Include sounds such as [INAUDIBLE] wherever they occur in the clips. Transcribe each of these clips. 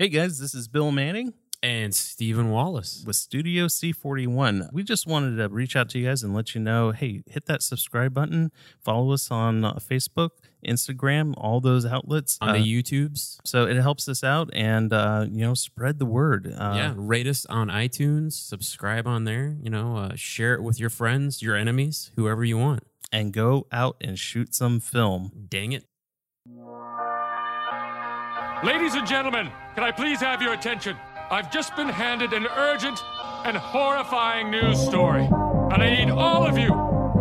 Hey guys, this is Bill Manning and Steven Wallace with Studio C41. We just wanted to reach out to you guys and let you know hey, hit that subscribe button, follow us on uh, Facebook, Instagram, all those outlets. On uh, the YouTubes. So it helps us out and, uh, you know, spread the word. Uh, yeah, rate us on iTunes, subscribe on there, you know, uh, share it with your friends, your enemies, whoever you want. And go out and shoot some film. Dang it. Ladies and gentlemen, can I please have your attention? I've just been handed an urgent and horrifying news story. And I need all of you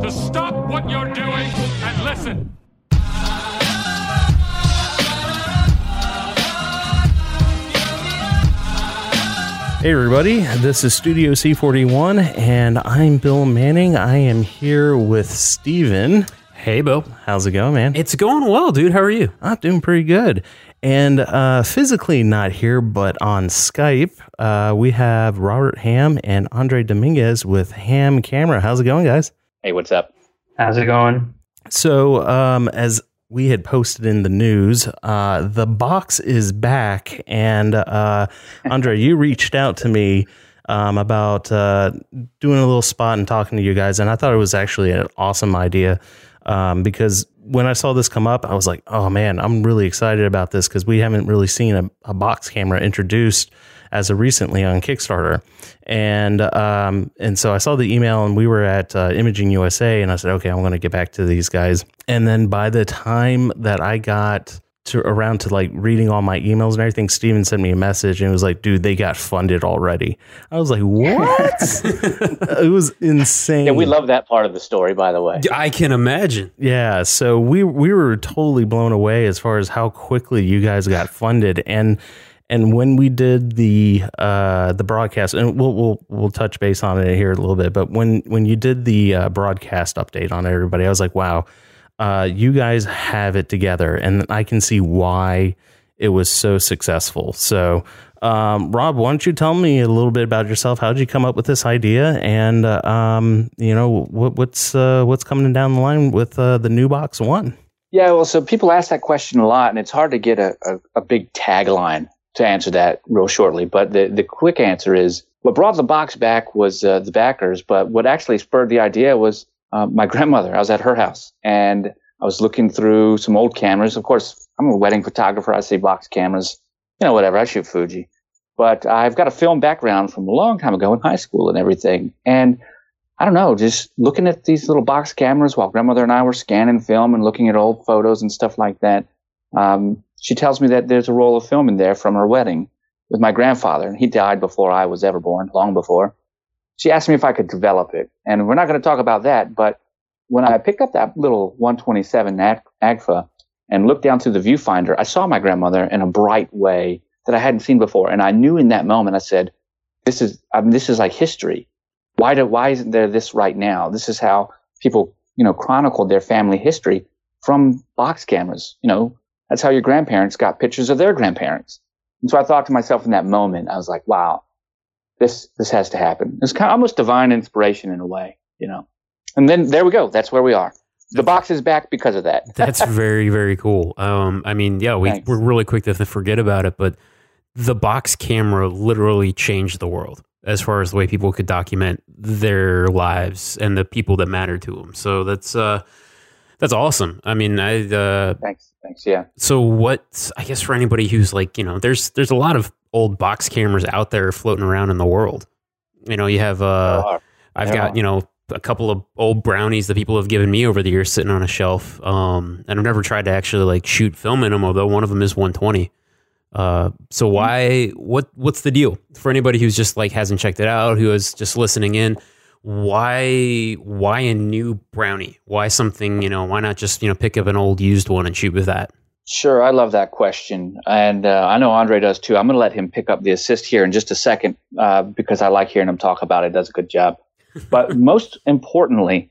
to stop what you're doing and listen. Hey, everybody, this is Studio C41, and I'm Bill Manning. I am here with Steven. Hey, Bill. How's it going, man? It's going well, dude. How are you? I'm doing pretty good. And uh, physically not here, but on Skype, uh, we have Robert Hamm and Andre Dominguez with Hamm Camera. How's it going, guys? Hey, what's up? How's it going? So, um, as we had posted in the news, uh, the box is back. And uh, Andre, you reached out to me um, about uh, doing a little spot and talking to you guys. And I thought it was actually an awesome idea um, because when I saw this come up, I was like, oh man, I'm really excited about this because we haven't really seen a, a, box camera introduced as of recently on Kickstarter. And um, and so I saw the email and we were at uh, Imaging USA and I said, okay, I'm going to get back to these guys. And then by the time that I got to around to like reading all my emails and everything, Steven sent me a message and it was like, dude, they got funded already. I was like, what? [LAUGHS] [LAUGHS] it was insane. Yeah, we love that part of the story, by the way. I can imagine. Yeah. So we we were totally blown away as far as how quickly you guys got funded. And and when we did the uh, the broadcast, and we'll we'll we'll touch base on it here a little bit, but when when you did the uh, broadcast update on everybody, I was like, wow uh, you guys have it together, and I can see why it was so successful. So, um, Rob, why don't you tell me a little bit about yourself? How did you come up with this idea, and uh, um, you know what, what's uh, what's coming down the line with uh, the NuBox One? Yeah, well, so people ask that question a lot, and it's hard to get a, a, a big tagline to answer that real shortly. But the the quick answer is what brought the box back was uh, the backers, but what actually spurred the idea was uh, my grandmother. I was at her house and I was looking through some old cameras. Of course, I'm a wedding photographer. I see box cameras, you know, whatever. I shoot Fuji, but I've got a film background from a long time ago in high school and everything. And I don't know, just looking at these little box cameras while grandmother and I were scanning film and looking at old photos and stuff like that. Um, she tells me that there's a roll of film in there from her wedding with my grandfather, and he died before I was ever born, long before she asked me if I could develop it. And we're not going to talk about that, but when I picked up that little 127 AGFA and looked down through the viewfinder, I saw my grandmother in a bright way that I hadn't seen before. And I knew in that moment, I said, this is, I mean, this is like history. Why do, why isn't there this right now? This is how people, you know, chronicled their family history from box cameras. You know, that's how your grandparents got pictures of their grandparents. And so I thought to myself in that moment, I was like, wow, this this has to happen. It's kind of almost divine inspiration in a way, you know. And then there we go. That's where we are. The box is back because of that. [LAUGHS] That's very very cool. Um, I mean, yeah, we we're really quick to forget about it, but the box camera literally changed the world as far as the way people could document their lives and the people that mattered to them. So that's uh, that's awesome. I mean, I uh, thanks, thanks, yeah. So what? I guess for anybody who's like, you know, there's there's a lot of old box cameras out there floating around in the world. You know, you have uh, I've got you know a couple of old brownies that people have given me over the years sitting on a shelf. Um, and I've never tried to actually like shoot film in them, although one of them is 120. Uh, so mm-hmm. why? What? What's the deal for anybody who's just like hasn't checked it out, who is just listening in? Why? Why a new brownie? Why something? You know, why not just you know pick up an old used one and shoot with that? Sure, I love that question, and uh, I know Andre does too. I'm going to let him pick up the assist here in just a second uh, because I like hearing him talk about it. Does a good job. [LAUGHS] but most importantly,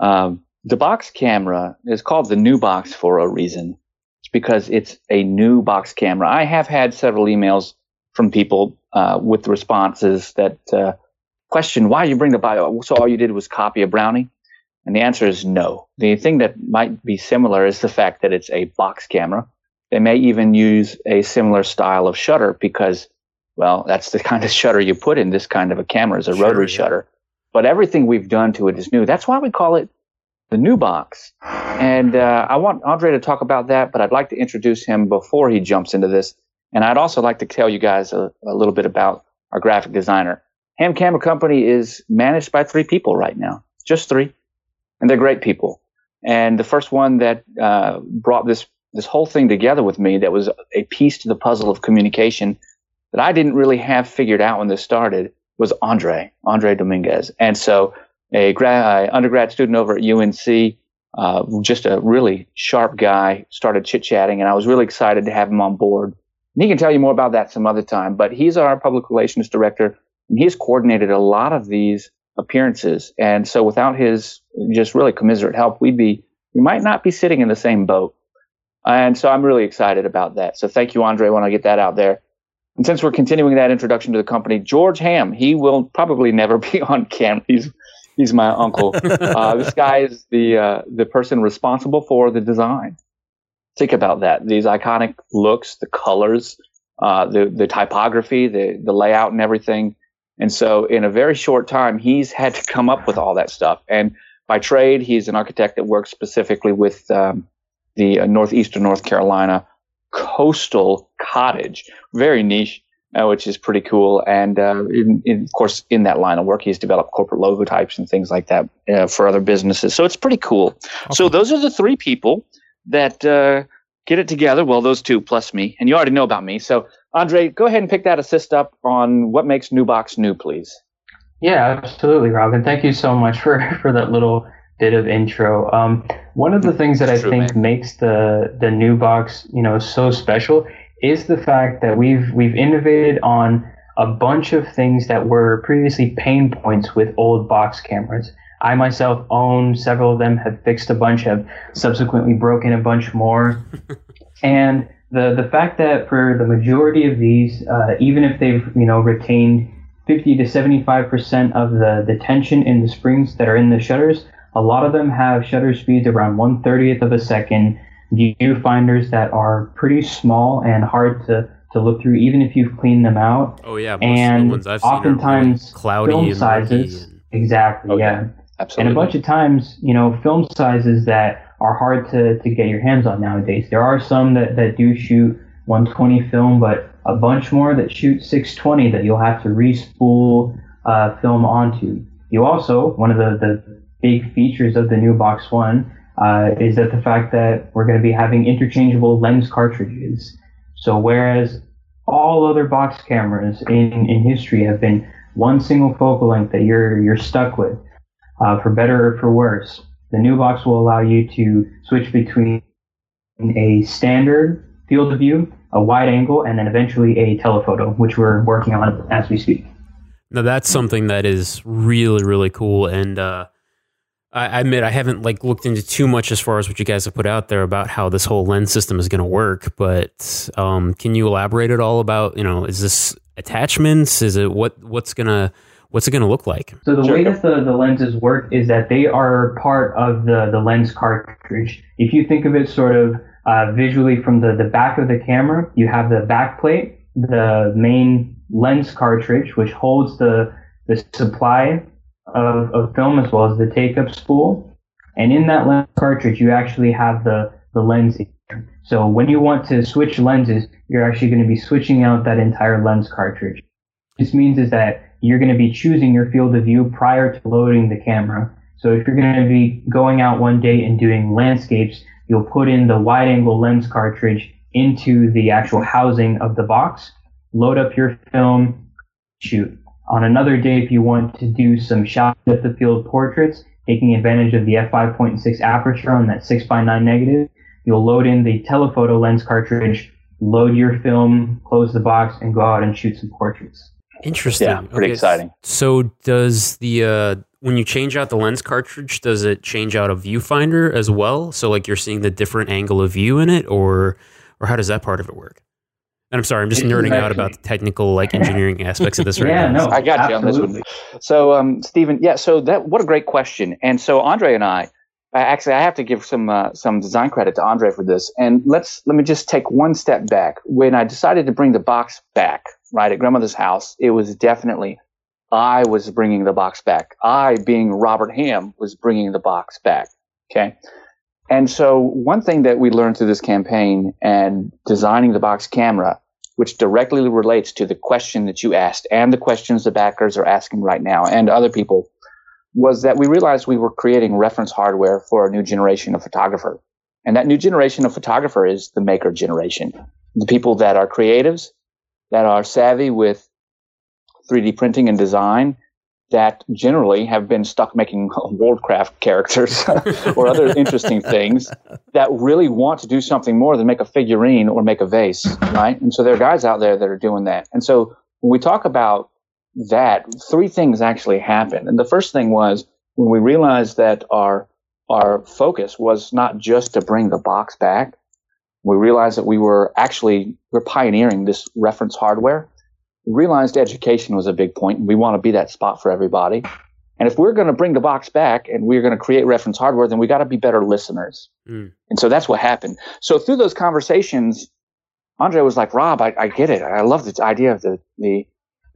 um, the box camera is called the new box for a reason. It's because it's a new box camera. I have had several emails from people uh, with responses that uh, question why you bring the bio. So all you did was copy a brownie. And the answer is no. The thing that might be similar is the fact that it's a box camera. They may even use a similar style of shutter because, well, that's the [LAUGHS] kind of shutter you put in this kind of a camera is a sure, rotary yeah. shutter. But everything we've done to it is new. That's why we call it the NuBox. And uh, I want Andre to talk about that, but I'd like to introduce him before he jumps into this. And I'd also like to tell you guys a, a little bit about our graphic designer. Hamm Camera Company is managed by three people right now, just three, and they're great people. And the first one that uh, brought this this whole thing together with me, that was a piece to the puzzle of communication that I didn't really have figured out when this started, was Andre, Andre Dominguez. And so, a grad, undergrad student over at UNC, uh, just a really sharp guy, started chit chatting, and I was really excited to have him on board. And he can tell you more about that some other time. But he's our public relations director, and he's coordinated a lot of these appearances. And so without his just really commiserate help, we'd be, we might not be sitting in the same boat. And so I'm really excited about that. So thank you, Andre, when I get that out there. And since we're continuing that introduction to the company, George Hamm, he will probably never [LAUGHS] be on camera. He's, he's my uncle. [LAUGHS] uh, this guy is the, uh, the person responsible for the design. Think about that. These iconic looks, the colors, uh, the, the typography, the, the layout and everything. And so in a very short time, he's had to come up with all that stuff. And by trade, he's an architect that works specifically with um, the uh, northeastern North Carolina coastal cottage, very niche, uh, which is pretty cool. And uh, in, in, of course, in that line of work, he's developed corporate logotypes and things like that uh, for other businesses. So it's pretty cool. Awesome. So those are the three people that uh, get it together. Well, those two plus me, and you already know about me. So Andre, go ahead and pick that assist up on what makes NuBox new, please. Yeah, absolutely, Robin. Thank you so much for, [LAUGHS] for that little bit of intro. Um, one of the things that I True, think man. makes the the new box, you know, so special is the fact that we've we've innovated on a bunch of things that were previously pain points with old box cameras. I myself own several of them, have fixed a bunch, have subsequently broken a bunch more. [LAUGHS] and the the fact that for the majority of these, uh, even if they've you know retained 50 to 75 percent of the the tension in the springs that are in the shutters, a lot of them have shutter speeds around 130th of a second, viewfinders that are pretty small and hard to, to look through, even if you've cleaned them out. Oh yeah, and oftentimes really cloudy film sizes. And... Exactly. Okay. Yeah. Absolutely. And a bunch of times, you know, film sizes that are hard to, to get your hands on nowadays. There are some that, that do shoot 120 film, but a bunch more that shoot 620 that you'll have to respool uh, film onto. You also, one of the, the big features of the NuBox One uh, is that the fact that we're going to be having interchangeable lens cartridges. So whereas all other box cameras in, in history have been one single focal length that you're you're stuck with, uh, for better or for worse, the NuBox will allow you to switch between a standard field of view, a wide angle, and then eventually a telephoto, which we're working on as we speak. Now that's something that is really really cool, and uh, I admit I haven't like looked into too much as far as what you guys have put out there about how this whole lens system is going to work. But um, can you elaborate at all about you know is this attachments? Is it what what's gonna what's it gonna look like? So the sure. way that the, the lenses work is that they are part of the the lens cartridge. If you think of it sort of uh, visually from the the back of the camera, you have the back plate, the main lens cartridge, which holds the the supply of, of film as well as the take-up spool. And in that lens cartridge, you actually have the, the lens. So when you want to switch lenses, you're actually going to be switching out that entire lens cartridge. This means is that you're going to be choosing your field of view prior to loading the camera. So if you're going to be going out one day and doing landscapes, you'll put in the wide angle lens cartridge into the actual housing of the box, load up your film, shoot. On another day, if you want to do some shallow depth of field portraits, taking advantage of the f5.6 aperture on that 6x9 negative, you'll load in the telephoto lens cartridge, load your film, close the box, and go out and shoot some portraits. Interesting. Yeah, pretty okay. exciting. So, does the uh, when you change out the lens cartridge, does it change out a viewfinder as well? So, like you're seeing the different angle of view in it, or or how does that part of it work? And I'm sorry, I'm just nerding out about the technical, like [LAUGHS] engineering aspects of this right yeah, now. no, I got you on this one. So, um, Steven, yeah, so that what a great question. And so Andre and I, actually, I have to give some uh, some design credit to Andre for this. And let's let me just take one step back. When I decided to bring the box back, right at grandmother's house, it was definitely I was bringing the box back. I, being Robert Hamm, was bringing the box back. Okay. And so one thing that we learned through this campaign and designing the box camera, which directly relates to the question that you asked and the questions the backers are asking right now and other people was that we realized we were creating reference hardware for a new generation of photographer. And that new generation of photographer is the maker generation. The people that are creatives, that are savvy with 3D printing and design, that generally have been stuck making [LAUGHS] Worldcraft characters [LAUGHS] or other interesting things that really want to do something more than make a figurine or make a vase, right? And so there are guys out there that are doing that. And so when we talk about that, three things actually happened. And the first thing was when we realized that our our focus was not just to bring the box back. We realized that we were actually we're pioneering this reference hardware. We realized education was a big point. And we want to be that spot for everybody. And if we're going to bring the box back and we're going to create reference hardware, then we got to be better listeners. Mm. And so that's what happened. So through those conversations, Andre was like, Rob, I, I get it. I love the idea of the, the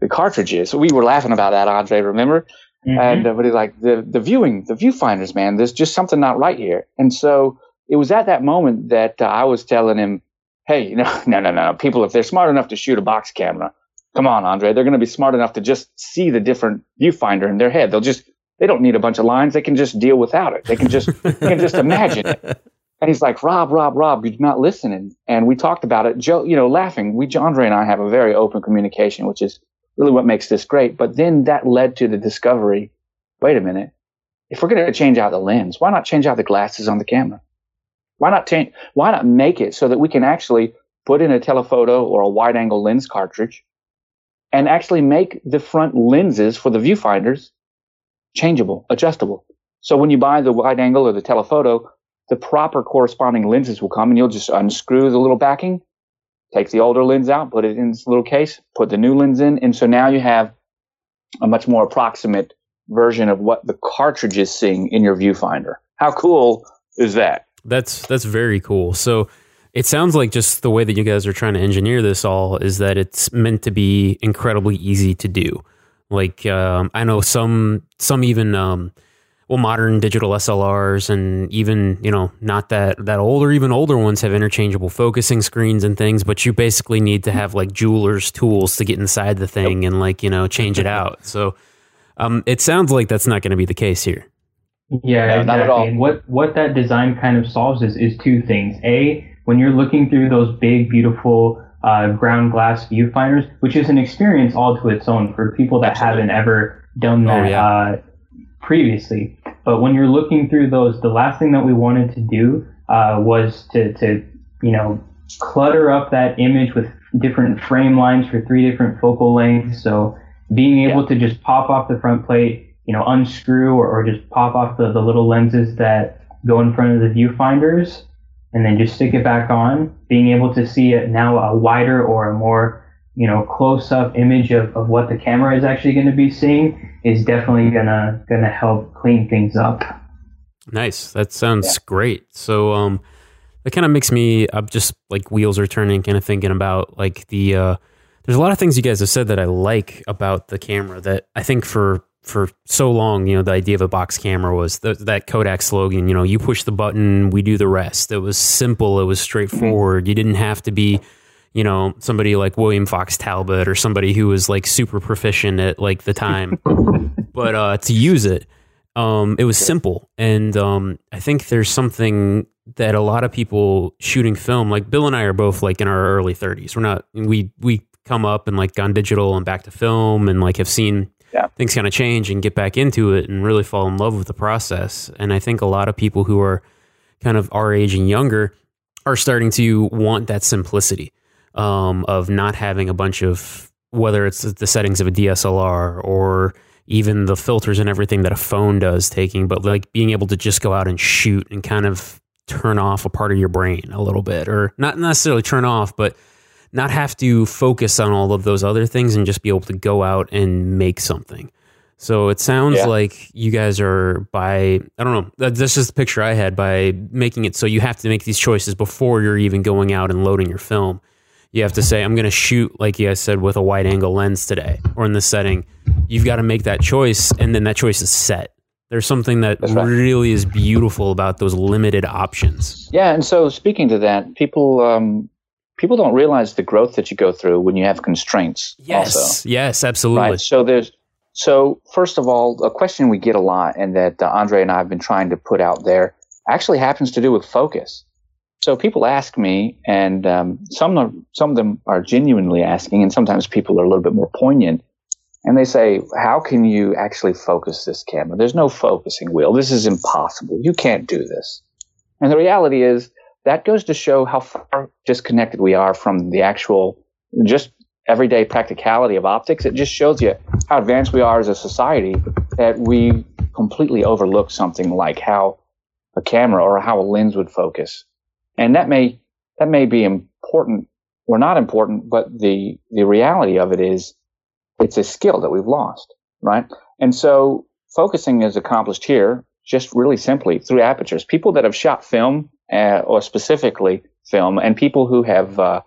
the cartridges. We were laughing about that, Andre. Remember? Mm-hmm. And uh, but he's like the the viewing, the viewfinders, man. There's just something not right here. And so it was at that moment that uh, I was telling him, "Hey, [LAUGHS] no, no, no, no. People, if they're smart enough to shoot a box camera, come on, Andre. They're going to be smart enough to just see the different viewfinder in their head. They'll just they don't need a bunch of lines. They can just deal without it. They can just they can just imagine it." [LAUGHS] And he's like, Rob, Rob, Rob, you're not listening. And we talked about it. Joe, you know, laughing. We, Andre and I have a very open communication, which is really what makes this great. But then that led to the discovery wait a minute, if we're going to change out the lens, why not change out the glasses on the camera? Why not change, why not make it so that we can actually put in a telephoto or a wide angle lens cartridge and actually make the front lenses for the viewfinders changeable, adjustable. So when you buy the wide angle or the telephoto, the proper corresponding lenses will come and you'll just unscrew the little backing take the older lens out, put it in this little case, put the new lens in. And so now you have a much more approximate version of what the cartridge is seeing in your viewfinder. How cool is that? That's that's very cool. So it sounds like just the way that you guys are trying to engineer this all is that it's meant to be incredibly easy to do. Like um, I know some some even um, well modern digital SLRs and even you know not that that old or even older ones have interchangeable focusing screens and things but you basically need to have like jeweler's tools to get inside the thing yep. and like you know change it out so um, it sounds like that's not going to be the case here yeah exactly and what what that design kind of solves is is two things a when you're looking through those big beautiful uh, ground glass viewfinders which is an experience all to its own for people that Absolutely. haven't ever done oh, that oh, yeah. uh, previously. But when you're looking through those, the last thing that we wanted to do uh, was to, to, you know, clutter up that image with different frame lines for three different focal lengths. So being able yeah. to just pop off the front plate, you know, unscrew or, or just pop off the, the little lenses that go in front of the viewfinders and then just stick it back on, being able to see it now a wider or a more you know close up image of, of what the camera is actually going to be seeing is definitely gonna gonna help clean things up. Nice. That sounds yeah. great. So um that kind of makes me I'm just like wheels are turning kind of thinking about like the uh there's a lot of things you guys have said that I like about the camera that I think for for so long, you know, the idea of a box camera was the, that Kodak slogan, you know, you push the button, we do the rest. It was simple, it was straightforward. You didn't have to be you know, somebody like William Fox Talbot or somebody who was like super proficient at like the time. [LAUGHS] but uh, to use it, um, it was simple. And um, I think there's something that a lot of people shooting film, like Bill and I are both like in our early 30s. We're not, we, we come up and like gone digital and back to film and like have seen yeah. things kind of change and get back into it and really fall in love with the process. And I think a lot of people who are kind of our age and younger are starting to want that simplicity um, of not having a bunch of whether it's the settings of a DSLR or even the filters and everything that a phone does taking, but like being able to just go out and shoot and kind of turn off a part of your brain a little bit, or not necessarily turn off, but not have to focus on all of those other things and just be able to go out and make something. So it sounds yeah. like you guys are by I don't know. That's just the picture I had by making it so you have to make these choices before you're even going out and loading your film. You have to say I'm going to shoot like you guys said with a wide angle lens today or in this setting. You've got to make that choice and then that choice is set. There's something that right. really is beautiful about those limited options. Yeah, and so speaking to that, people um, people don't realize the growth that you go through when you have constraints. Yes, also. yes, absolutely. Right. So there's so first of all, a question we get a lot, and that uh, Andre and I have been trying to put out there, actually happens to do with focus. So people ask me, and um, some are, some of them are genuinely asking, and sometimes people are a little bit more poignant, and they say, "How can you actually focus this camera? There's no focusing wheel. This is impossible. You can't do this." And the reality is that goes to show how far disconnected we are from the actual just everyday practicality of optics. It just shows you how advanced we are as a society that we completely overlook something like how a camera or how a lens would focus. And that may, that may be important or not important, but the, the reality of it is it's a skill that we've lost, right? And so focusing is accomplished here just really simply through apertures. People that have shot film uh, or specifically film and people who have, uh,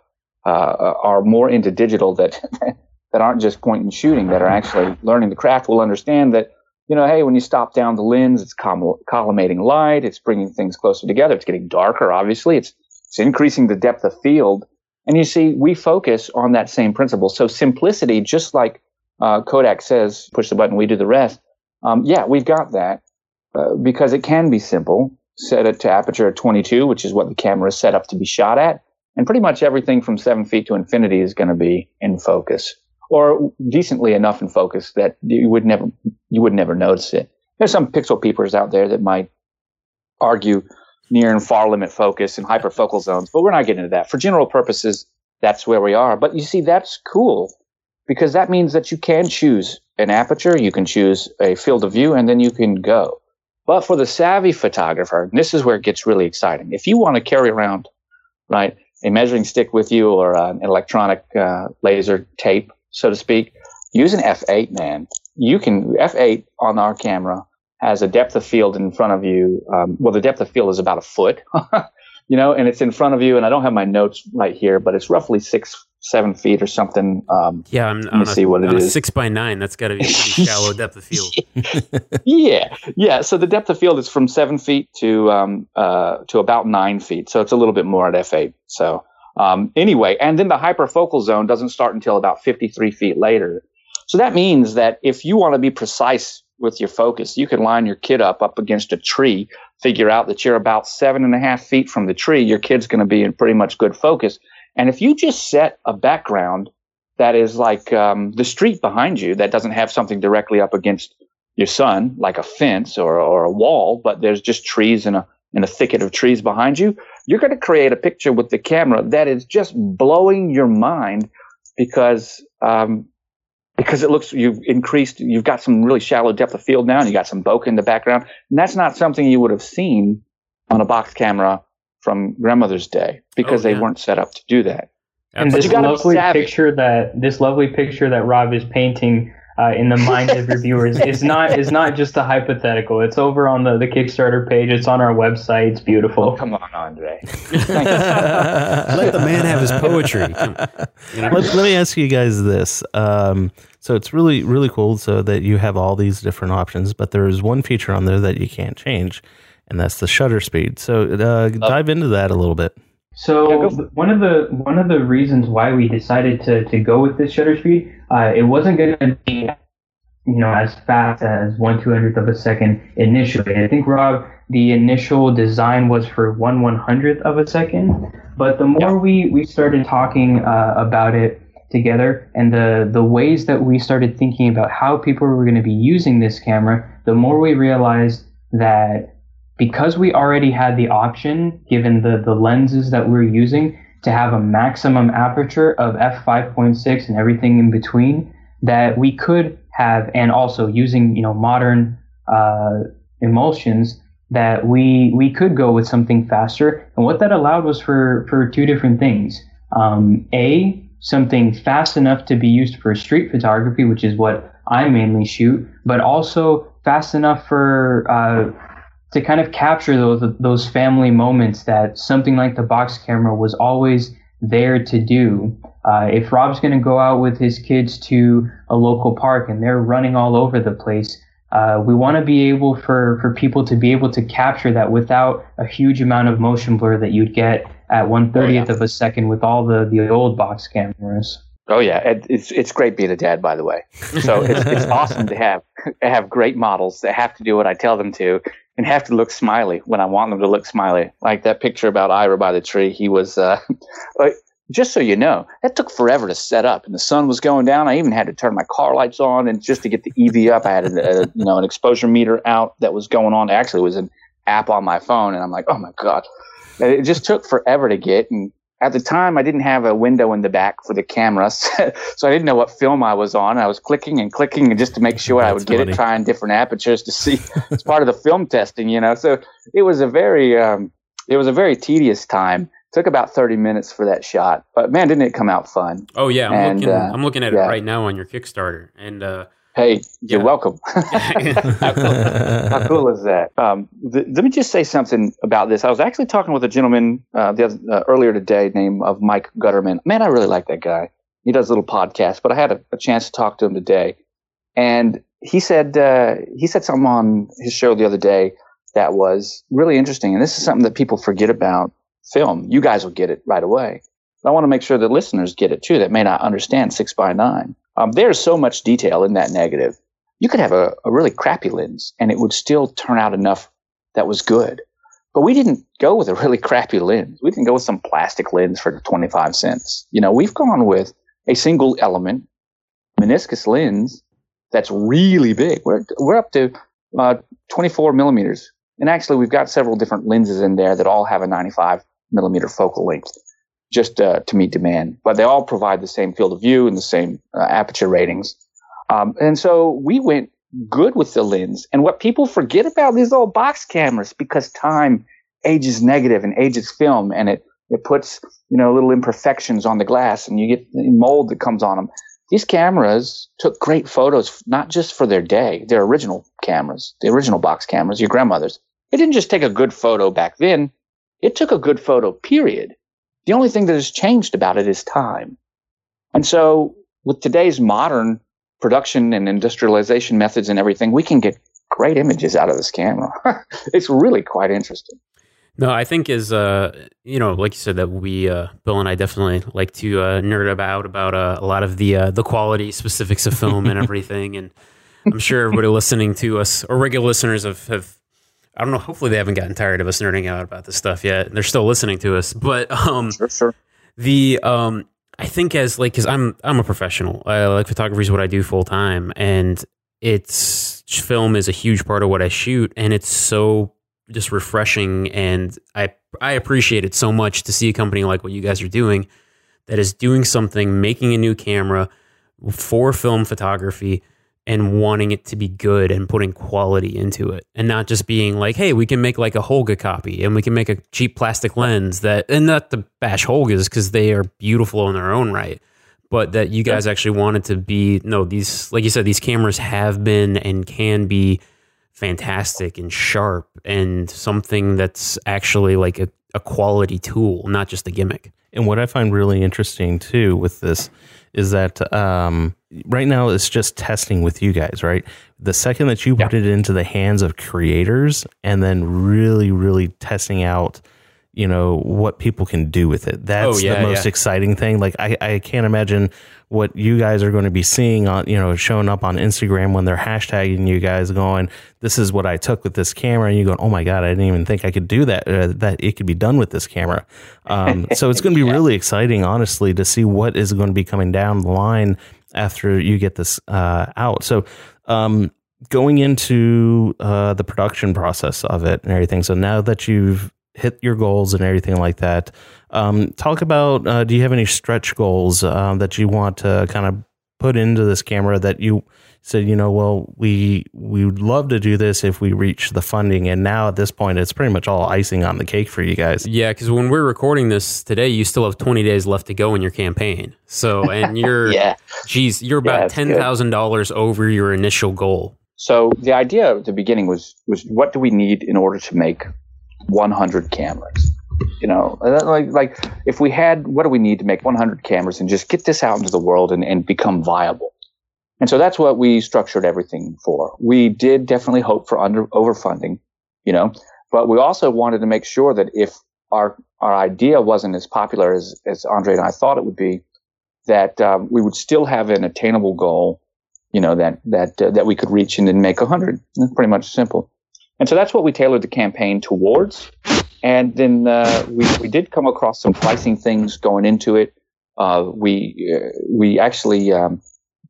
uh, are more into digital that [LAUGHS] that aren't just point and shooting, that are actually learning the craft, will understand that you know, hey, when you stop down the lens, it's collimating light, it's bringing things closer together, it's getting darker. Obviously, it's it's increasing the depth of field, and you see, we focus on that same principle. So simplicity, just like uh, Kodak says, push the button, we do the rest. Um, yeah, we've got that uh, because it can be simple. Set it to aperture at 22, which is what the camera is set up to be shot at and pretty much everything from seven feet to infinity is going to be in focus or decently enough in focus that you would never you would never notice it. There's some pixel peepers out there that might argue near and far limit focus and hyperfocal zones, but we're not getting into that. For general purposes, that's where we are. But you see, that's cool because that means that you can choose an aperture, you can choose a field of view, and then you can go. But for the savvy photographer, this is where it gets really exciting. If you want to carry around, right, a measuring stick with you or uh, an electronic uh, laser tape, so to speak, use an f8, man. You can f8 on our camera has a depth of field in front of you. Um, well, the depth of field is about a foot, [LAUGHS] you know, and it's in front of you. And I don't have my notes right here, but it's roughly six seven feet or something. Um, yeah, I'm, let me see what it is. six by nine. That's got to be a pretty [LAUGHS] shallow depth of field. [LAUGHS] yeah, yeah. So the depth of field is from seven feet to um, uh, to about nine feet. So it's a little bit more at f8. So um, anyway, and then the hyperfocal zone doesn't start until about 53 feet later. So that means that if you want to be precise with your focus, you can line your kid up up against a tree, figure out that you're about seven and a half feet from the tree. Your kid's going to be in pretty much good focus and if you just set a background that is like um, the street behind you that doesn't have something directly up against your sun, like a fence or, or a wall, but there's just trees and a, in a thicket of trees behind you, you're going to create a picture with the camera that is just blowing your mind because um, because it looks you've increased you've got some really shallow depth of field now and you got some bokeh in the background. And that's not something you would have seen on a box camera from grandmother's day because oh, yeah. they weren't set up to do that. And this lovely picture that this lovely picture that Rob is painting uh, in the mind of your [LAUGHS] viewers is not is not just a hypothetical. It's over on the, the Kickstarter page. It's on our website. It's beautiful. Oh, come on, Andre. [LAUGHS] let the man have his poetry. [LAUGHS] let, let, me ask you guys this. Um, so it's really really cool so that you have all these different options, but there is one feature on there that you can't change and that's the shutter speed. So uh, dive into that a little bit. So one of the one of the reasons why we decided to, to go with this shutter speed, uh, it wasn't going to be you know as fast as one two hundredth of a second initially. I think Rob, the initial design was for one one hundredth of a second, but the more we we started talking uh, about it together and the the ways that we started thinking about how people were going to be using this camera, the more we realized that because we already had the option, given the, the lenses that we're using, to have a maximum aperture of f5.6 and everything in between, that we could have, and also using you know modern uh, emulsions, that we we could go with something faster. And what that allowed was for for two different things. Um, a something fast enough to be used for street photography, which is what I mainly shoot, but also fast enough for uh, to kind of capture those those family moments that something like the box camera was always there to do. Uh, if Rob's going to go out with his kids to a local park and they're running all over the place, uh, we want to be able for, for people to be able to capture that without a huge amount of motion blur that you'd get at 130th oh, yeah. of a second with all the, the old box cameras. Oh yeah, it's it's great being a dad, by the way. So it's, it's [LAUGHS] awesome to have have great models that have to do what I tell them to, and have to look smiley when I want them to look smiley. Like that picture about Ira by the tree. He was, uh, [LAUGHS] just so you know, that took forever to set up, and the sun was going down. I even had to turn my car lights on, and just to get the EV up, I had a, a you know an exposure meter out that was going on. Actually, it was an app on my phone, and I'm like, oh my god, it just took forever to get, and at the time I didn't have a window in the back for the cameras, [LAUGHS] so I didn't know what film I was on. I was clicking and clicking just to make sure I would get it, trying different apertures to see. [LAUGHS] it's part of the film testing, you know. So it was a very, um, it was a very tedious time. It took about thirty minutes for that shot, but man, didn't it come out fun? Oh yeah, I'm and, looking. Uh, I'm looking at yeah. it right now on your Kickstarter, and uh, Hey, you're welcome. [LAUGHS] how, cool, how, cool, is that? Um, th- let me just say something about this. I was actually talking with a gentleman uh, the other, uh, earlier today named of Mike Gutterman. Man, I really like that guy. He does a little podcast, but I had a, a chance to talk to him today, and he said uh, he said something on his show the other day that was really interesting. And this is something that people forget about film. You guys will get it right away. I want to make sure that listeners get it too that may not understand six by nine. Um, there's so much detail in that negative. You could have a, a really crappy lens and it would still turn out enough that was good. But we didn't go with a really [LAUGHS] crappy lens. We didn't go with some plastic lens for 25 cents. You know, we've gone with a single element meniscus lens that's really big. We're, we're up to uh, 24 millimeters. And actually, we've got several different lenses in there that all have a 95 millimeter focal length just uh, to meet demand. But they all provide the same field of view and the same uh, aperture ratings. Um, and so we went good with the lens. And what people forget about these old box cameras, because time ages negative and ages film, and it it puts you know little imperfections on the glass, and you get mold that comes on them. These cameras took great photos, not just for their day, their original cameras, the original box cameras, your grandmother's. It didn't just take a good photo back then; it took a good photo, period. The only thing that has changed about it is time. And so with today's modern production and industrialization methods and everything, we can get great images out of this camera. [LAUGHS] it's really quite interesting. No, I think is uh, you know, like you said, that we uh, Bill and I definitely like to uh, nerd about about uh, a lot of the uh, the quality specifics of film and [LAUGHS] everything, and I'm sure everybody listening to us or regular listeners have, have I don't know. Hopefully, they haven't gotten tired of us nerding out about this stuff yet. They're still listening to us, but um, sure, sure. The um, I think as like because I'm I'm a professional. I like photography is what I do full time, and it's film is a huge part of what I shoot, and it's so just refreshing, and I I appreciate it so much to see a company like what you guys are doing that is doing something, making a new camera for film photography and wanting it to be good and putting quality into it and not just being like, hey, we can make like a Holga copy and we can make a cheap plastic lens that, and not the bash Holgas because they are beautiful in their own right, but that you guys actually wanted to be, no, these, like you said, these cameras have been and can be fantastic and sharp and something that's actually like a, a quality tool, not just a gimmick. And what I find really interesting too with this is that um, right now it's just testing with you guys, right? The second that you put it into the hands of creators and then really, really testing out, you know, what people can do with it. That's oh, yeah, the most yeah. exciting thing. Like I, I can't imagine what you guys are going to be seeing on, you know, showing up on Instagram when they're hashtagging you guys going, this is what I took with this camera. And you go, oh my God, I didn't even think I could do that, uh, that it could be done with this camera. Um, so it's going to be [LAUGHS] yeah. really exciting, honestly, to see what is going to be coming down the line after you get this uh, out. So, um, going into uh, the production process of it and everything. So now that you've hit your goals and everything like that, um, talk about uh, do you have any stretch goals uh, that you want to kind of put into this camera that you said, you know, well, we we would love to do this if we reach the funding, and now at this point, it's pretty much all icing on the cake for you guys. Yeah, because when we're recording this today, you still have 20 days left to go in your campaign. So, and [LAUGHS] you're, yeah, geez, you're about Yeah, ten it's good. thousand dollars over your initial goal. So the idea at the beginning was was what do we need in order to make 100 cameras? You know, like like if we had what do we need to make 100 cameras and just get this out into the world and, and become viable? And so that's what we structured everything for. We did definitely hope for under overfunding, you know, but we also wanted to make sure that if our our idea wasn't as popular as as Andre and I thought it would be, that um, we would still have an attainable goal you know that that uh, that we could reach and then make a hundred. Pretty much simple. And so that's what we tailored the campaign towards. And then uh, we we did come across some pricing things going into it. Uh, we uh, we actually um,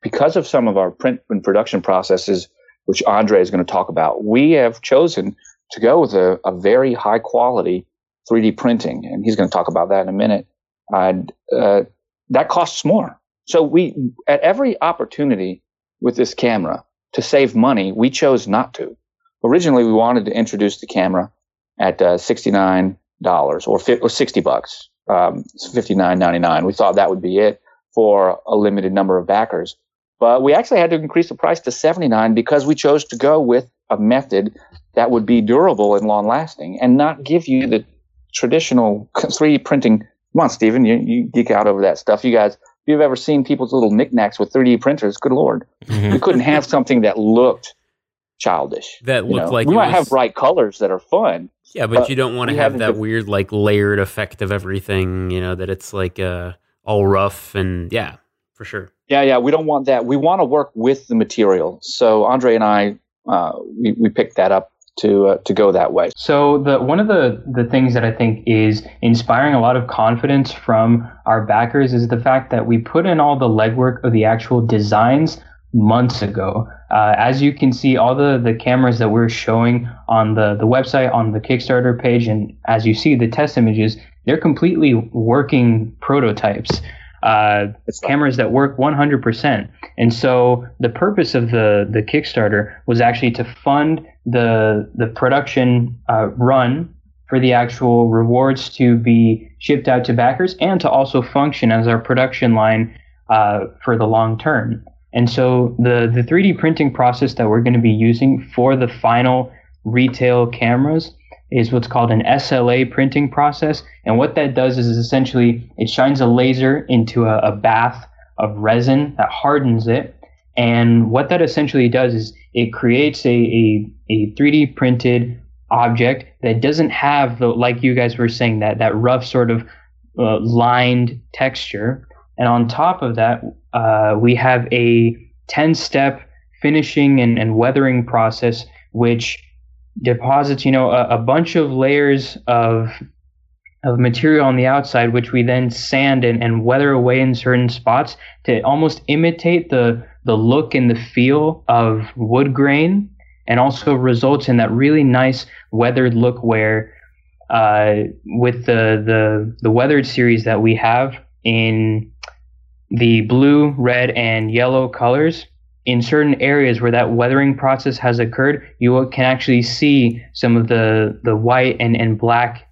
because of some of our print and production processes, which Andre is going to talk about, we have chosen to go with a, a very high quality 3D printing, and he's going to talk about that in a minute. And uh, that costs more. So we at every opportunity with this camera to save money, we chose not to. Originally, we wanted to introduce the camera at uh, $69 or, fi- or 60 bucks, um, $59.99. We thought that would be it for a limited number of backers. But we actually had to increase the price to 79 because we chose to go with a method that would be durable and long lasting and not give you the traditional [LAUGHS] 3D printing. Come on, Steven, you, you geek out over that stuff. You guys, if you've ever seen people's little knickknacks with 3D printers, good lord, Mhm. we couldn't have something that looked childish. [LAUGHS] That looked know. like we might was- have bright colors that are fun. Yeah, but But you don't want to have that weird like layered effect of everything. You know that it's like uh, all rough and yeah, for sure. Yeah, yeah, we don't want that. We want to work with the material. So Andre and I, uh, we, we picked that up to uh, to go that way. So the one of the the things that I think is inspiring a lot of confidence from our backers is the fact that we put in all the legwork of the actual designs months ago. Uh, as you can see, all the the cameras that we're showing on the the website on the Kickstarter page, and as you see the test images, they're completely working prototypes. Uh, cameras that work 100%. And so the purpose of the, the Kickstarter was actually to fund the the production uh, run for the actual rewards to be shipped out to backers and to also function as our production line uh, for the long term. And so the the 3D printing process that we're going to be using for the final retail cameras is what's called an SLA printing process. And what that does is essentially it shines a laser into a, a bath of resin that hardens it. And what that essentially does is it creates a, a, a 3D printed object that doesn't have the, like you guys were saying, that, that rough sort of uh, lined texture. And on top of that, uh, we have a 10 step finishing and, and weathering process, which deposits, you know, a, a bunch of layers of of material on the outside, which we then sand and, and weather away in certain spots to almost imitate the the look and the feel of wood grain, and also results in that really nice weathered look where uh, with the, the the weathered series that we have in the blue, red, and yellow colors, in certain areas where that weathering process has occurred, you can actually see some of the, the white and, and black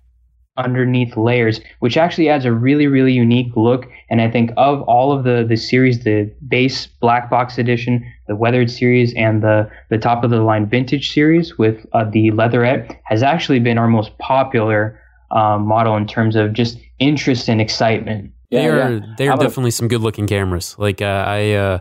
underneath layers, which actually adds a really, really unique look. And I think of all of the, the series, the base black box edition, the weathered series, and the, the top of the line vintage series with uh, the leatherette has actually been our most popular um, model in terms of just interest and excitement. they Yeah, are yeah. they are definitely some good looking cameras. Like uh, I uh,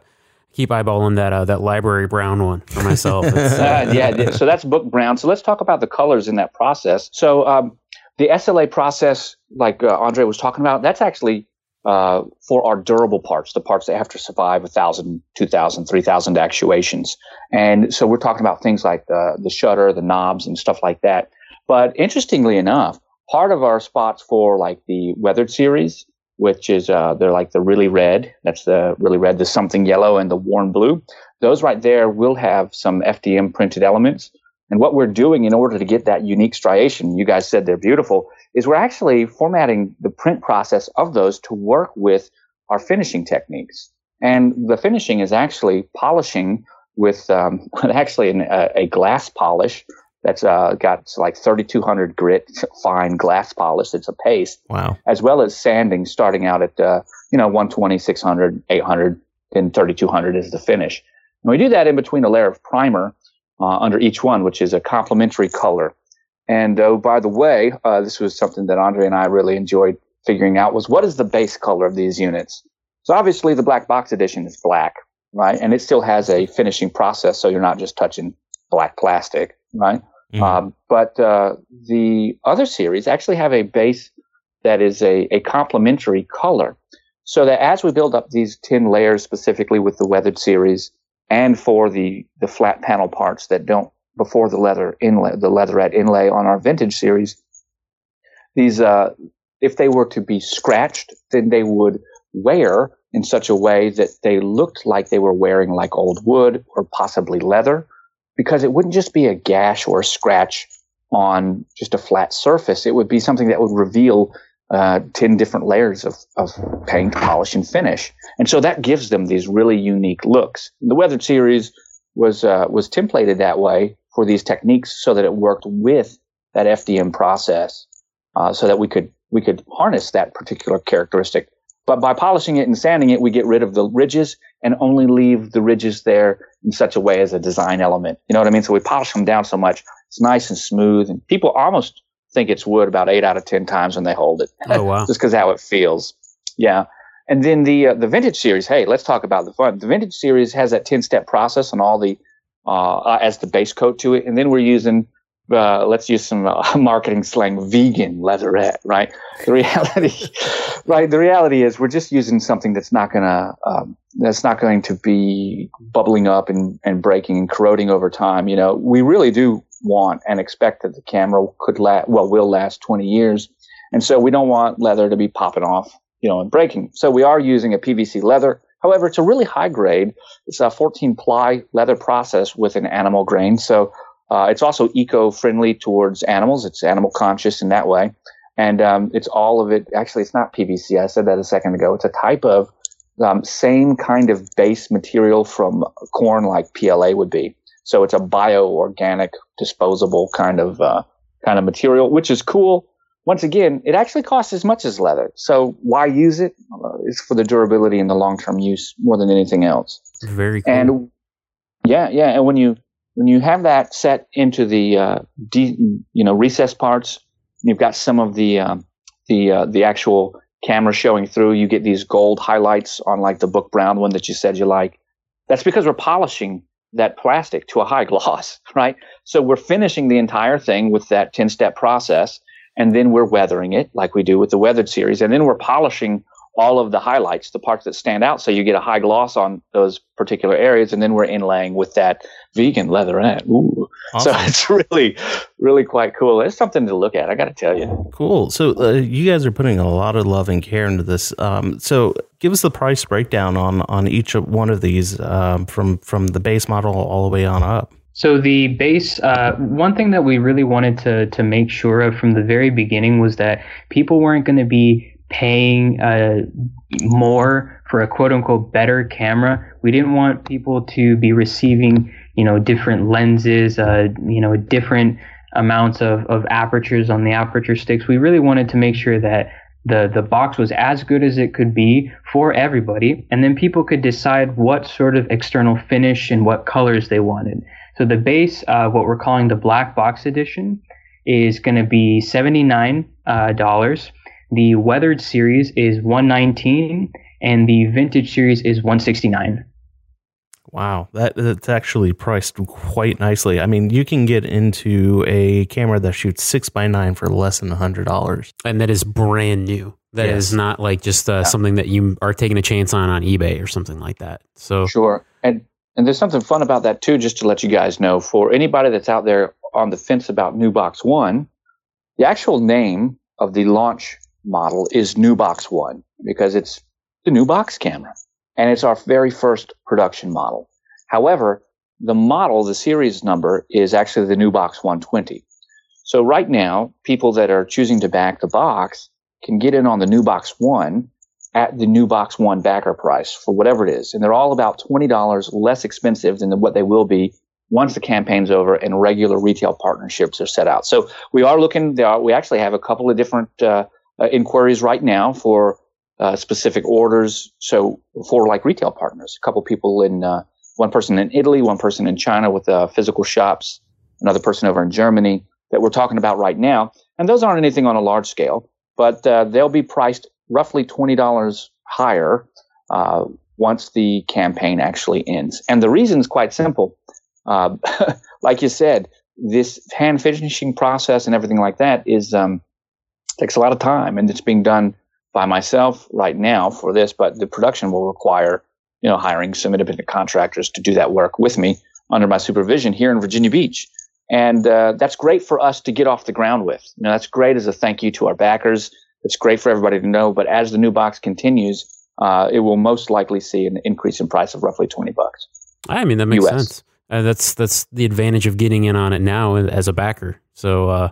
keep eyeballing that uh, that library brown one for myself. [LAUGHS] Uh, Uh, yeah, so that's book brown. So let's talk about the colors in that process. So um, the SLA process, like uh, Andre was talking about, that's actually uh, for our durable parts, the parts that have to survive 1,000, 2,000, 3,000 actuations. And so we're talking about things like the, the shutter, the knobs, and stuff like that. But interestingly enough, part of our spots for like the weathered series, which is uh, they're like the really red, that's the really red, the something yellow, and the warm blue. Those right there will have some FDM printed elements. And what we're doing in order to get that unique striation, you guys said they're beautiful, is we're actually formatting the print process of those to work with our finishing techniques. And the finishing is actually polishing with um, [LAUGHS] actually an, a, a, glass polish that's uh, got like 3200 grit [LAUGHS] fine glass polish. It's a paste. Wow. As well as sanding starting out at, uh, you know, 120, 600, 800, and 3200 is the finish. And we do that in between a layer of primer uh, under each one, which is a complementary color. And oh, by the way, uh, this was something that Andre and I really enjoyed figuring out was what is the base color of these units? So obviously the black box edition is black, right? And it still has a finishing process, so you're not just touching black plastic, right? Mm. Um, but uh, the other series actually have a base that is a, a complementary color. So that as we build up these 10 layers specifically with the weathered series and for the, the flat panel parts that don't before the leather inlay, the leatherette inlay on our vintage series, these, uh, if they were to be scratched, then they would wear in such a way that they looked like they were wearing like old wood or possibly leather because it wouldn't just be a gash or a scratch on just a flat surface. It would be something that would reveal uh, 10 different layers of, of paint, polish, and finish. And so that gives them these really unique looks. The Weathered series was, uh, was templated that way for these techniques so that it worked with that FDM process uh, so that we could, we could harness that particular characteristic. But by polishing it and sanding it, we get rid of the ridges and only leave the ridges there in such a way as a design element. You know what I mean? So we polish them down so much. It's nice and smooth and people almost think it's wood about eight out of 10 times when they hold it. Oh, wow. [LAUGHS] Just because how it feels. Yeah. And then the, uh, the vintage series, hey, let's talk about the fun. The vintage series has that 10 step process and all the, uh, as the base coat to it. And then we're using, uh, let's use some uh, [LAUGHS] marketing slang, vegan leatherette, right? The reality, [LAUGHS] right? The reality is we're just using something that's not gonna, um, that's not going to be bubbling up and, and breaking and corroding over time. You know, we really do want and expect that the camera could last, well, will last 20 years. And so we don't want leather to be popping off, you know, and breaking. So we are using a PVC leather. However, it's a really high grade. It's a 14 ply leather process with an animal grain. So uh, it's also eco friendly towards animals. It's animal conscious in that way. And um, it's all of it. Actually, it's not PVC. I said that a second ago. It's a type of um, same kind of base material from corn like PLA would be. So it's a bio-organic, disposable kind of uh, kind of material, which is cool. Once again, it actually costs as much as leather. So why use it? Uh, it's for the durability and the long-term use more than anything else. Very cool. And yeah, yeah. And when you when you have that set into the uh, de, you know recess parts, you've got some of the um, the uh, the actual camera showing through. You get these gold highlights on like the book brown one that you said you like. That's because we're polishing that plastic to a high [LAUGHS] gloss, right? So we're finishing the entire thing with that 10 step process. And then we're weathering it like we do with the weathered series. And then we're polishing all of the highlights, the parts that stand out. So you get a high gloss on those particular areas. And then we're inlaying with that vegan leatherette. Ooh. Awesome. So it's really, really quite cool. It's something to look at. I got to tell you. Cool. So uh, you guys are putting a lot of love and care into this. Um, so give us the price breakdown on, on each one of these um, from, from the base model all the way on up. So the base, uh, one thing that we really wanted to to make sure of from the very beginning was that people weren't going to be paying uh, more for a quote unquote better camera. We didn't want people to be receiving, you know, different lenses, uh, you know, different amounts of, of apertures on the aperture sticks. We really wanted to make sure that the, the box was as good as it could be for everybody. And then people could decide what sort of external finish and what colors they wanted. So the base, uh, what we're calling the black box edition, is going to be $79. The weathered series is 119 and the vintage series is 169. Wow, that that's actually priced quite nicely. I mean, you can get into a camera that shoots six by nine for less than a hundred dollars, and that is brand new. That yes. is not like just uh, yeah. something that you are taking a chance on on eBay or something like that. So sure, and and there's something fun about that too. Just to let you guys know, for anybody that's out there on the fence about NuBox One, the actual name of the launch model is NuBox One because it's the new box camera and it's our very first production model. However, the model, the series number is actually the NuBox 120. So right now, people that are choosing to back the box can get in on the NuBox One at the NuBox One backer price for whatever it is. And they're all about $20 less expensive than what they will be once the campaign's over and regular retail partnerships are set out. So we are looking, are, we actually have a couple of different uh, inquiries right now for uh, specific orders. So for like retail partners, a couple people in, uh, one person in Italy, one person in China with uh, physical shops, another person over in Germany that we're talking about right now. And those aren't anything on a large scale, but uh, they'll be priced roughly $20 higher uh, once the campaign actually ends. And the reason is quite simple. Uh, [LAUGHS] like you said, this hand finishing process and everything like that is um, takes a lot of time, and it's being done by myself right now for this. But the production will require, you know, hiring some independent contractors to do that work with me under my supervision here in Virginia Beach. And uh, that's great for us to get off the ground with. You know, that's great as a thank you to our backers. It's great for everybody to know. But as the NuBox continues, uh, it will most likely see an increase in price of roughly twenty bucks. I mean, that makes US. sense. Uh, that's that's the advantage of getting in on it now as a backer. So, uh,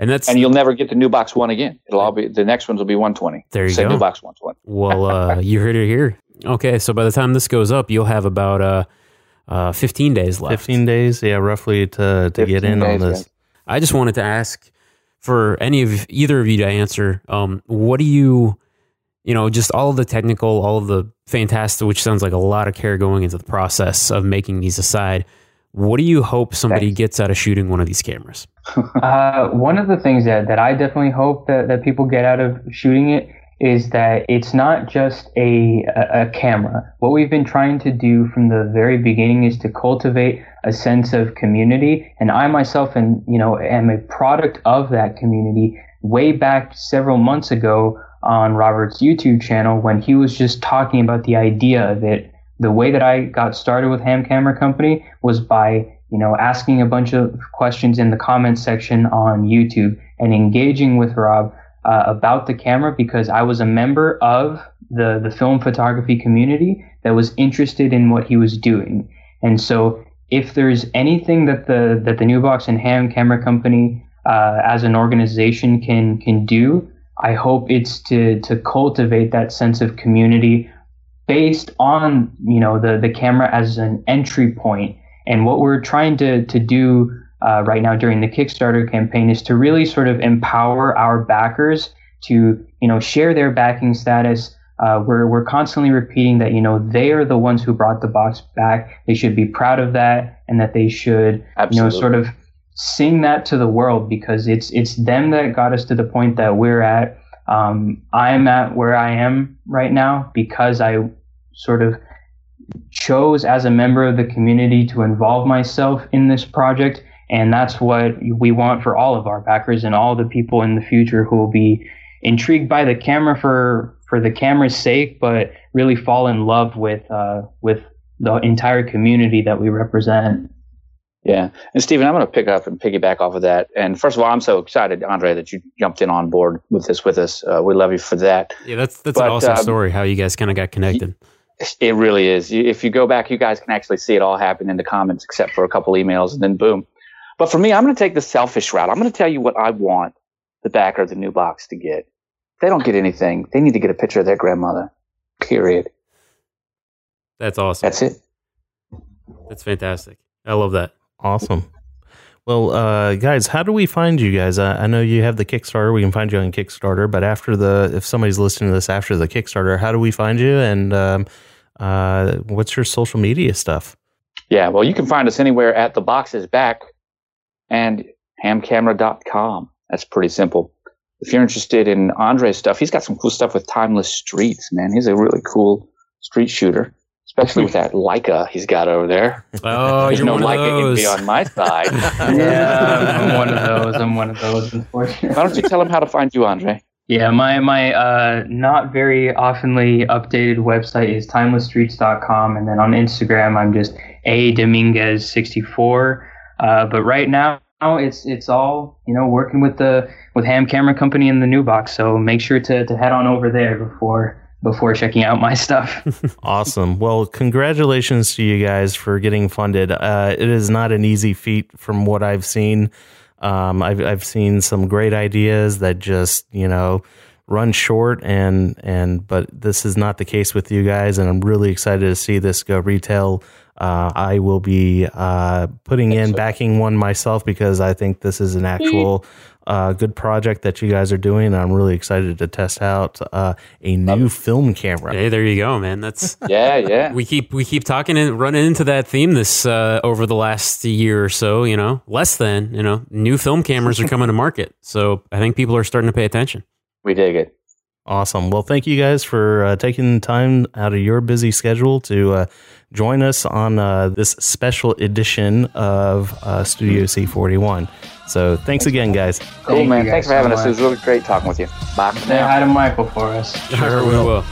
and that's and you'll never get the NuBox One again. It'll all be the next ones will be one twenty. There you Say go. NuBox one twenty. [LAUGHS] well, uh, you heard it here. Okay, so by the time this goes up, you'll have about uh, uh, 15 days left. 15 days, yeah, roughly to, to get in days, on this. Yeah. I just wanted to ask for any of either of you to answer. Um, what do you, you know, just all of the technical, all of the fantastic, which sounds like a lot of care going into the process of making these aside. What do you hope somebody Thanks. gets out of shooting one of these cameras? [LAUGHS] uh, one of the things that, that I definitely hope that, that people get out of shooting it is that it's not just a, a, a, camera. What we've been trying to do from the very beginning is to cultivate a sense of community. And I myself, and you know, am a product of that community. Way back several months ago on Robert's YouTube channel, when he was just talking about the idea of it. The way that I got started with Hamm Camera Company was by you know asking a bunch of questions in the comments section on YouTube and engaging with Rob uh, about the camera because I was a member of the, the film photography community that was interested in what he was doing. And so if there's anything that the, that the NuBox and Hamm Camera Company uh, as an organization can, can do, I hope it's to, to cultivate that sense of community based on, you know, the, the camera as an entry point. And what we're trying to, to do uh, right now during the Kickstarter campaign is to really sort of empower our backers to you know share their backing status. Uh, we're we're constantly repeating that you know they are the ones who brought the box back. They should be proud of that, and that they should Absolutely. you know sort of sing that to the world because it's it's them that got us to the point that we're at. Um, I'm at where I am right now because I sort of chose as a member of the community to involve myself in this project and that's what we want for all of our backers and all the people in the future who will be intrigued by the camera for for the camera's sake, but really fall in love with uh, with the entire community that we represent. Yeah, and Steven, I'm going to pick up and piggyback off of that. And first of all, I'm so excited, Andre, that you jumped in on board with this with us. Uh, we love you for that. Yeah, that's that's but, an awesome um, story how you guys kind of got connected. It really is. If you go back, you guys can actually see it all happen in the comments, except for a couple emails, and then boom, but for me, I'm going to take the selfish route. I'm going to tell you what I want the backer of the NuBox to get. If they don't get anything, they need to get a picture of their grandmother. Period. That's awesome. That's it. That's fantastic. I love that. Awesome. Well, uh, guys, how do we find you guys? I, I, know you have the Kickstarter. We can find you on Kickstarter, but after the, if somebody's listening to this after the Kickstarter, how do we find you? And um, uh, what's your social media stuff? Yeah, well, you can find us anywhere at the box is back and hammcamera.com. That's pretty simple. If you're interested in Andre's stuff, he's got some cool stuff with Timeless Streets, man. He's a really cool street shooter, especially with that Leica he's got over there. [LAUGHS] Oh, There's you're no one Leica of those. on my side. [LAUGHS] yeah, I'm one of those. I'm one of those, unfortunately. Why don't you tell him how to find you, Andre? Yeah, my my uh, not very oftenly updated website is timelessstreets.com, and then on Instagram I'm just a Dominguez 64. Uh, but right now, it's it's all you know working with the with Hamm Camera Company in the NuBox. So make sure to to head on over there before before checking out my stuff. [LAUGHS] awesome. Well, congratulations to you guys for getting funded. Uh, it is not an easy feat from what I've seen. Um, I've I've seen some great ideas that just you know run short and and but this is not the case with you guys and i'm really excited to see this go retail. Uh, i will be uh, putting in backing one myself because i think this is an actual uh, good project that you guys are doing i'm really excited to test out uh, a new film camera Hey, there you go, man. That's [LAUGHS] Yeah, yeah. we keep we keep talking and running into that theme this uh, over the last year or so. You know, less than you know, new film cameras are coming to market, so I think people are starting to pay attention. We dig it. Awesome. Well, thank you guys for uh, taking time out of your busy schedule to uh, join us on uh, this special edition of uh, Studio C41. So, thanks again, guys. Cool, Thank man. you Thanks for having so us. It was really great talking with you. Bye for Say now. hi to Michael for us. [LAUGHS] Sure, we will.